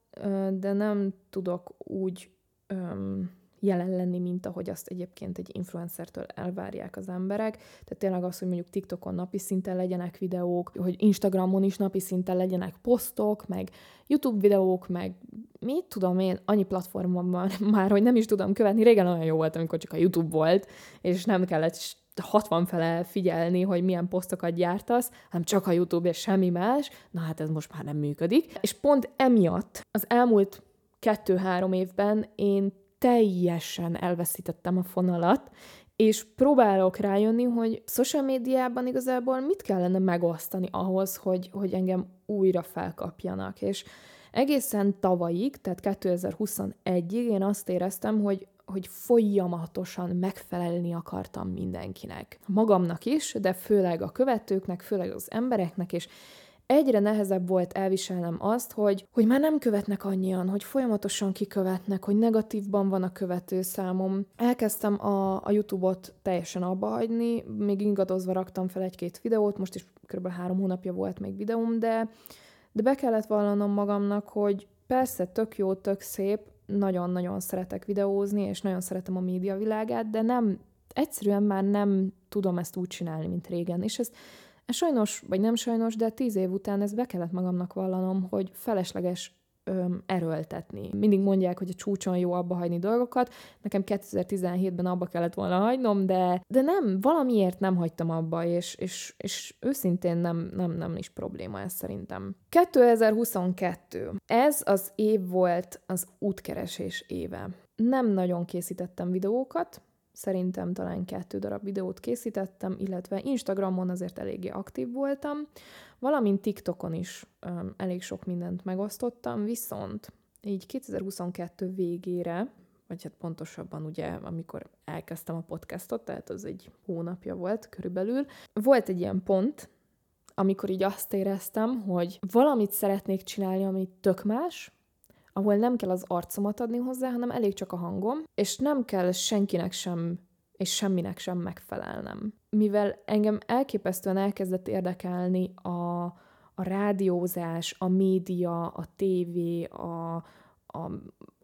de nem tudok úgy um, jelen lenni, mint ahogy azt egyébként egy influencertől elvárják az emberek. Tehát tényleg az, hogy mondjuk TikTokon napi szinten legyenek videók, hogy Instagramon is napi szinten legyenek posztok, meg YouTube videók, meg mit tudom én, annyi platformon van már, hogy nem is tudom követni. Régen olyan jó volt, amikor csak a YouTube volt, és nem kellett 60 fele figyelni, hogy milyen posztokat gyártasz, hanem csak a YouTube és semmi más. Na hát ez most már nem működik. És pont emiatt az elmúlt kettő-három évben én teljesen elveszítettem a fonalat, és próbálok rájönni, hogy social médiában igazából mit kellene megosztani ahhoz, hogy, hogy engem újra felkapjanak. És egészen tavalyig, tehát 2021-ig én azt éreztem, hogy hogy folyamatosan megfelelni akartam mindenkinek. Magamnak is, de főleg a követőknek, főleg az embereknek, és egyre nehezebb volt elviselnem azt, hogy, hogy már nem követnek annyian, hogy folyamatosan kikövetnek, hogy negatívban van a követő számom. Elkezdtem a, a YouTube-ot teljesen abba hagyni, még ingadozva raktam fel egy-két videót, most is kb. három hónapja volt még videóm, de, de be kellett vallanom magamnak, hogy persze tök jó, tök szép, nagyon-nagyon szeretek videózni, és nagyon szeretem a média világát, de nem, egyszerűen már nem tudom ezt úgy csinálni, mint régen. És ezt Sajnos, vagy nem sajnos, de tíz év után ezt be kellett magamnak vallanom, hogy felesleges öm, erőltetni. Mindig mondják, hogy a csúcson jó abba hagyni dolgokat. Nekem 2017-ben abba kellett volna hagynom, de, de nem, valamiért nem hagytam abba, és, és, és őszintén nem, nem, nem is probléma ez szerintem. 2022. Ez az év volt az útkeresés éve. Nem nagyon készítettem videókat, szerintem talán kettő darab videót készítettem, illetve Instagramon azért eléggé aktív voltam, valamint TikTokon is um, elég sok mindent megosztottam, viszont így 2022 végére, vagy hát pontosabban ugye, amikor elkezdtem a podcastot, tehát az egy hónapja volt körülbelül, volt egy ilyen pont, amikor így azt éreztem, hogy valamit szeretnék csinálni, ami tök más, ahol nem kell az arcomat adni hozzá, hanem elég csak a hangom, és nem kell senkinek sem és semminek sem megfelelnem. Mivel engem elképesztően elkezdett érdekelni a, a rádiózás, a média, a tévé, a, a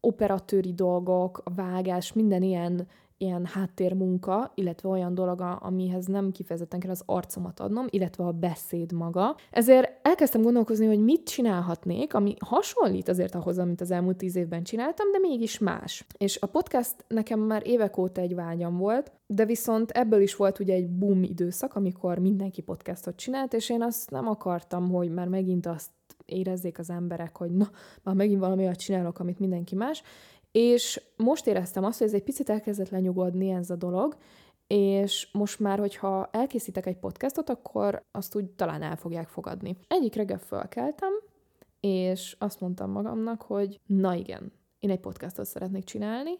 operatőri dolgok, a vágás, minden ilyen ilyen háttérmunka, illetve olyan dolog, amihez nem kifejezetten kell az arcomat adnom, illetve a beszéd maga. Ezért elkezdtem gondolkozni, hogy mit csinálhatnék, ami hasonlít azért ahhoz, amit az elmúlt tíz évben csináltam, de mégis más. És a podcast nekem már évek óta egy vágyam volt, de viszont ebből is volt ugye egy boom időszak, amikor mindenki podcastot csinált, és én azt nem akartam, hogy már megint azt érezzék az emberek, hogy na, már megint valami olyat csinálok, amit mindenki más, és most éreztem azt, hogy ez egy picit elkezdett lenyugodni ez a dolog, és most már, hogyha elkészítek egy podcastot, akkor azt úgy talán el fogják fogadni. Egyik reggel fölkeltem, és azt mondtam magamnak, hogy na igen, én egy podcastot szeretnék csinálni,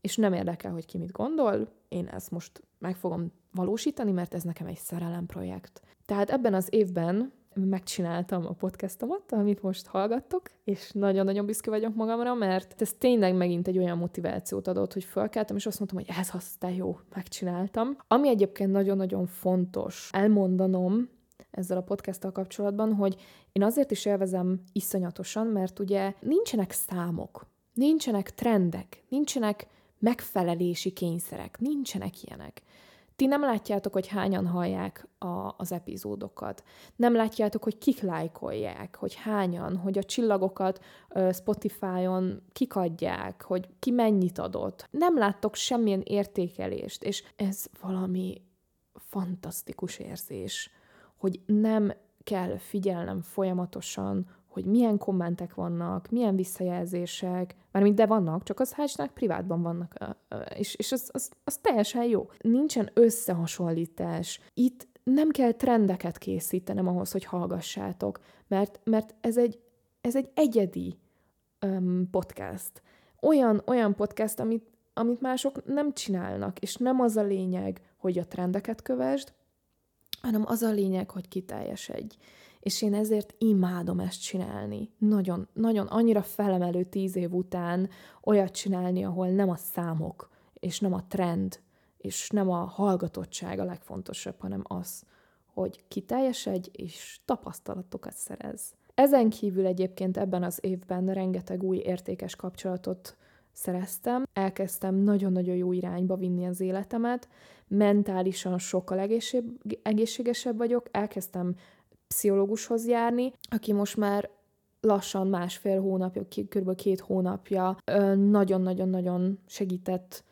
és nem érdekel, hogy ki mit gondol, én ezt most meg fogom valósítani, mert ez nekem egy szerelem projekt. Tehát ebben az évben megcsináltam a podcastomat, amit most hallgattok, és nagyon-nagyon büszke vagyok magamra, mert ez tényleg megint egy olyan motivációt adott, hogy fölkeltem, és azt mondtam, hogy ez aztán jó, megcsináltam. Ami egyébként nagyon-nagyon fontos elmondanom, ezzel a podcasttal kapcsolatban, hogy én azért is élvezem iszonyatosan, mert ugye nincsenek számok, nincsenek trendek, nincsenek megfelelési kényszerek, nincsenek ilyenek. Ti nem látjátok, hogy hányan hallják a, az epizódokat. Nem látjátok, hogy kik lájkolják, hogy hányan, hogy a csillagokat Spotify-on kik adják, hogy ki mennyit adott. Nem láttok semmilyen értékelést, és ez valami fantasztikus érzés, hogy nem kell figyelnem folyamatosan, hogy milyen kommentek vannak, milyen visszajelzések, mármint de vannak, csak az hál' privátban vannak, és, és az, az, az teljesen jó. Nincsen összehasonlítás. Itt nem kell trendeket készítenem ahhoz, hogy hallgassátok, mert, mert ez, egy, ez egy egyedi um, podcast. Olyan, olyan podcast, amit, amit mások nem csinálnak, és nem az a lényeg, hogy a trendeket kövesd, hanem az a lényeg, hogy kiteljesedj és én ezért imádom ezt csinálni. Nagyon, nagyon, annyira felemelő tíz év után olyat csinálni, ahol nem a számok, és nem a trend, és nem a hallgatottság a legfontosabb, hanem az, hogy kiteljesedj és tapasztalatokat szerez. Ezen kívül egyébként ebben az évben rengeteg új értékes kapcsolatot szereztem, elkezdtem nagyon-nagyon jó irányba vinni az életemet, mentálisan sokkal egészségesebb vagyok, elkezdtem pszichológushoz járni, aki most már lassan másfél hónapja, kb. két hónapja nagyon-nagyon-nagyon segített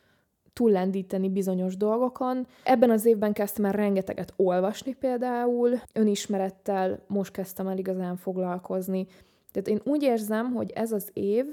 túllendíteni bizonyos dolgokon. Ebben az évben kezdtem el rengeteget olvasni például, önismerettel most kezdtem el igazán foglalkozni. Tehát én úgy érzem, hogy ez az év,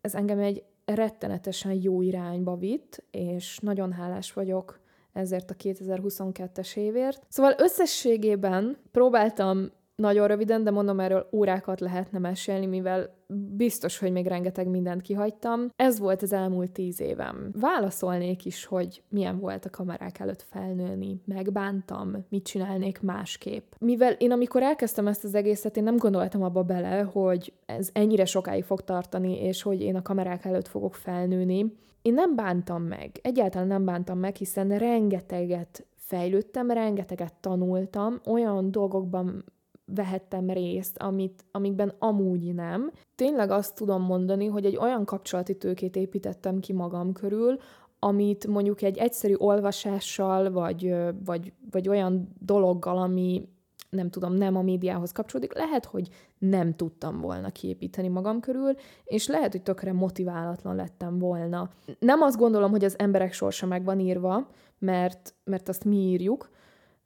ez engem egy rettenetesen jó irányba vitt, és nagyon hálás vagyok ezért a 2022-es évért. Szóval összességében próbáltam nagyon röviden, de mondom, erről órákat lehetne mesélni, mivel biztos, hogy még rengeteg mindent kihagytam. Ez volt az elmúlt tíz évem. Válaszolnék is, hogy milyen volt a kamerák előtt felnőni, megbántam, mit csinálnék másképp. Mivel én amikor elkezdtem ezt az egészet, én nem gondoltam abba bele, hogy ez ennyire sokáig fog tartani, és hogy én a kamerák előtt fogok felnőni. Én nem bántam meg, egyáltalán nem bántam meg, hiszen rengeteget fejlődtem, rengeteget tanultam, olyan dolgokban vehettem részt, amit, amikben amúgy nem. Tényleg azt tudom mondani, hogy egy olyan kapcsolati tőkét építettem ki magam körül, amit mondjuk egy egyszerű olvasással, vagy, vagy, vagy olyan dologgal, ami nem tudom, nem a médiához kapcsolódik, lehet, hogy nem tudtam volna kiépíteni magam körül, és lehet, hogy tökre motiválatlan lettem volna. Nem azt gondolom, hogy az emberek sorsa meg van írva, mert, mert azt mi írjuk,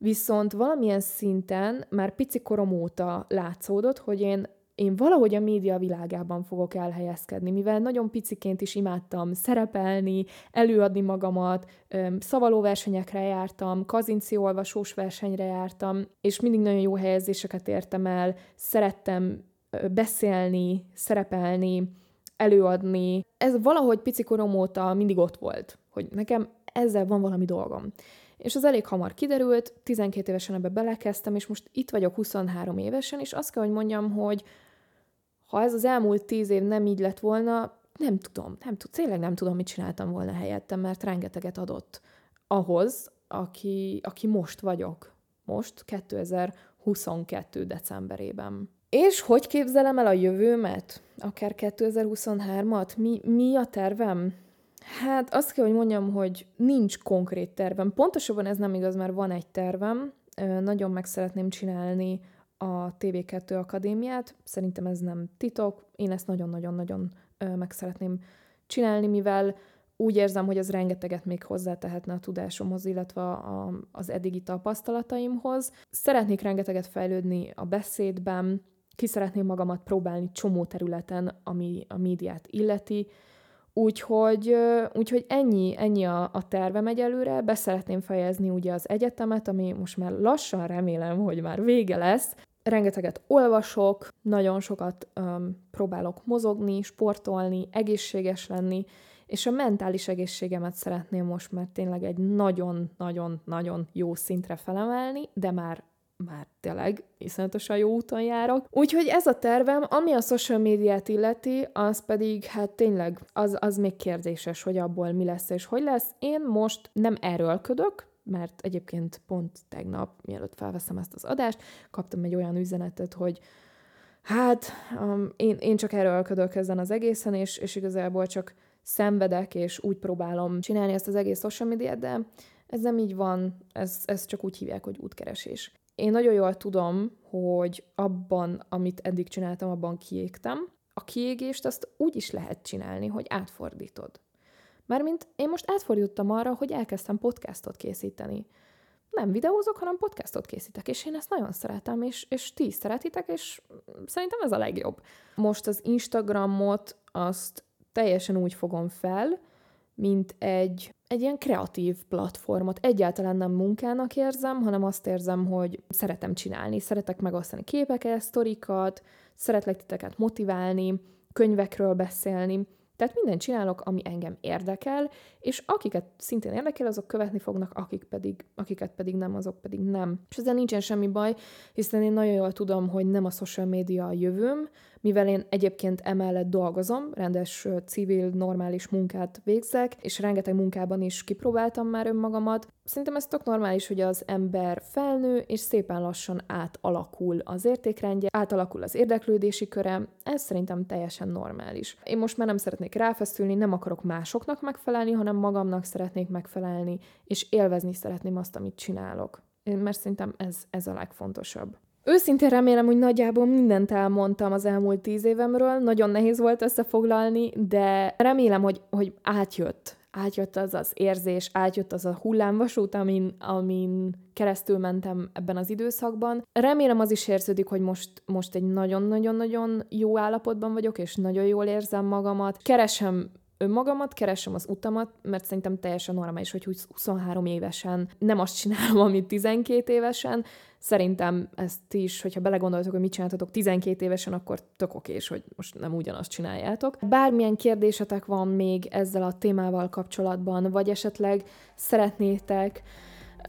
Viszont valamilyen szinten már pici korom óta látszódott, hogy én én valahogy a média világában fogok elhelyezkedni, mivel nagyon piciként is imádtam szerepelni, előadni magamat, szavalóversenyekre jártam, kazinci olvasós versenyre jártam, és mindig nagyon jó helyezéseket értem el, szerettem beszélni, szerepelni, előadni. Ez valahogy pici korom óta mindig ott volt, hogy nekem ezzel van valami dolgom. És az elég hamar kiderült, 12 évesen ebbe belekezdtem, és most itt vagyok 23 évesen, és azt kell, hogy mondjam, hogy ha ez az elmúlt 10 év nem így lett volna, nem tudom, nem tudom, tényleg nem tudom, mit csináltam volna helyettem, mert rengeteget adott ahhoz, aki, aki most vagyok. Most, 2022. decemberében. És hogy képzelem el a jövőmet? Akár 2023-at? Mi, mi a tervem? Hát azt kell, hogy mondjam, hogy nincs konkrét tervem. Pontosabban ez nem igaz, mert van egy tervem. Nagyon meg szeretném csinálni a TV2 Akadémiát. Szerintem ez nem titok. Én ezt nagyon-nagyon-nagyon meg szeretném csinálni, mivel úgy érzem, hogy az rengeteget még hozzátehetne a tudásomhoz, illetve a, az eddigi tapasztalataimhoz. Szeretnék rengeteget fejlődni a beszédben, ki szeretném magamat próbálni csomó területen, ami a médiát illeti, Úgyhogy, úgyhogy ennyi, ennyi a, a tervem egyelőre. Beszeretném fejezni ugye az egyetemet, ami most már lassan remélem, hogy már vége lesz. Rengeteget olvasok, nagyon sokat um, próbálok mozogni, sportolni, egészséges lenni, és a mentális egészségemet szeretném most már tényleg egy nagyon-nagyon-nagyon jó szintre felemelni, de már már tényleg iszonyatosan jó úton járok. Úgyhogy ez a tervem, ami a social médiát illeti, az pedig hát tényleg az, az még kérdéses, hogy abból mi lesz és hogy lesz. Én most nem erőlködök, mert egyébként pont tegnap, mielőtt felveszem ezt az adást, kaptam egy olyan üzenetet, hogy hát um, én, én csak erőlködök ezen az egészen, és, és igazából csak szenvedek, és úgy próbálom csinálni ezt az egész social médiát, de ez nem így van, ez, ez csak úgy hívják, hogy útkeresés én nagyon jól tudom, hogy abban, amit eddig csináltam, abban kiégtem. A kiégést azt úgy is lehet csinálni, hogy átfordítod. Mármint én most átfordítottam arra, hogy elkezdtem podcastot készíteni. Nem videózok, hanem podcastot készítek, és én ezt nagyon szeretem, és, és ti is szeretitek, és szerintem ez a legjobb. Most az Instagramot azt teljesen úgy fogom fel, mint egy, egy ilyen kreatív platformot. Egyáltalán nem munkának érzem, hanem azt érzem, hogy szeretem csinálni, szeretek megosztani képeket, sztorikat, szeretlek titeket motiválni, könyvekről beszélni, tehát mindent csinálok, ami engem érdekel, és akiket szintén érdekel, azok követni fognak, akik pedig, akiket pedig nem, azok pedig nem. És ezzel nincsen semmi baj, hiszen én nagyon jól tudom, hogy nem a social média a jövőm, mivel én egyébként emellett dolgozom, rendes civil, normális munkát végzek, és rengeteg munkában is kipróbáltam már önmagamat. Szerintem ez tök normális, hogy az ember felnő, és szépen lassan átalakul az értékrendje, átalakul az érdeklődési köre, ez szerintem teljesen normális. Én most már nem szeretnék ráfeszülni, nem akarok másoknak megfelelni, hanem magamnak szeretnék megfelelni, és élvezni szeretném azt, amit csinálok. Mert szerintem ez, ez a legfontosabb. Őszintén remélem, hogy nagyjából mindent elmondtam az elmúlt tíz évemről, nagyon nehéz volt összefoglalni, de remélem, hogy, hogy átjött. Átjött az az érzés, átjött az a hullámvasút, amin, amin keresztül mentem ebben az időszakban. Remélem az is érződik, hogy most, most egy nagyon-nagyon-nagyon jó állapotban vagyok, és nagyon jól érzem magamat. Keresem önmagamat, keresem az utamat, mert szerintem teljesen normális, hogy 23 évesen nem azt csinálom, amit 12 évesen. Szerintem ezt is, hogyha belegondoltok, hogy mit csináltatok 12 évesen, akkor tök okés, hogy most nem ugyanazt csináljátok. Bármilyen kérdésetek van még ezzel a témával kapcsolatban, vagy esetleg szeretnétek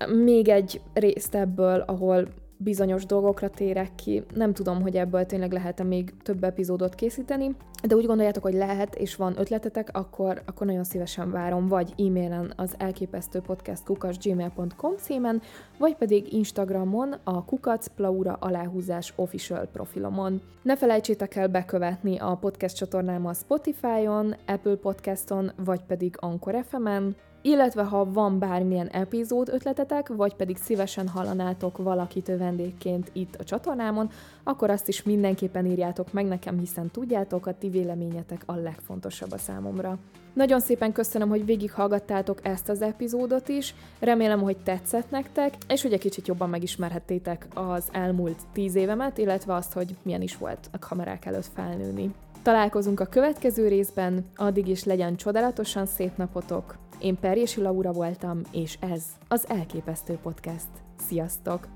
még egy részt ebből, ahol bizonyos dolgokra térek ki. Nem tudom, hogy ebből tényleg lehet-e még több epizódot készíteni, de úgy gondoljátok, hogy lehet, és van ötletetek, akkor, akkor nagyon szívesen várom, vagy e-mailen az elképesztő podcast kukasgmail.com címen, vagy pedig Instagramon a kukacplaura aláhúzás official profilomon. Ne felejtsétek el bekövetni a podcast csatornámat Spotify-on, Apple Podcaston, vagy pedig Anchor FM-en, illetve ha van bármilyen epizód ötletetek, vagy pedig szívesen hallanátok valakit vendégként itt a csatornámon, akkor azt is mindenképpen írjátok meg nekem, hiszen tudjátok, a ti véleményetek a legfontosabb a számomra. Nagyon szépen köszönöm, hogy végighallgattátok ezt az epizódot is, remélem, hogy tetszett nektek, és hogy egy kicsit jobban megismerhettétek az elmúlt tíz évemet, illetve azt, hogy milyen is volt a kamerák előtt felnőni. Találkozunk a következő részben, addig is legyen csodálatosan szép napotok! Én Perjési Laura voltam, és ez az Elképesztő Podcast. Sziasztok!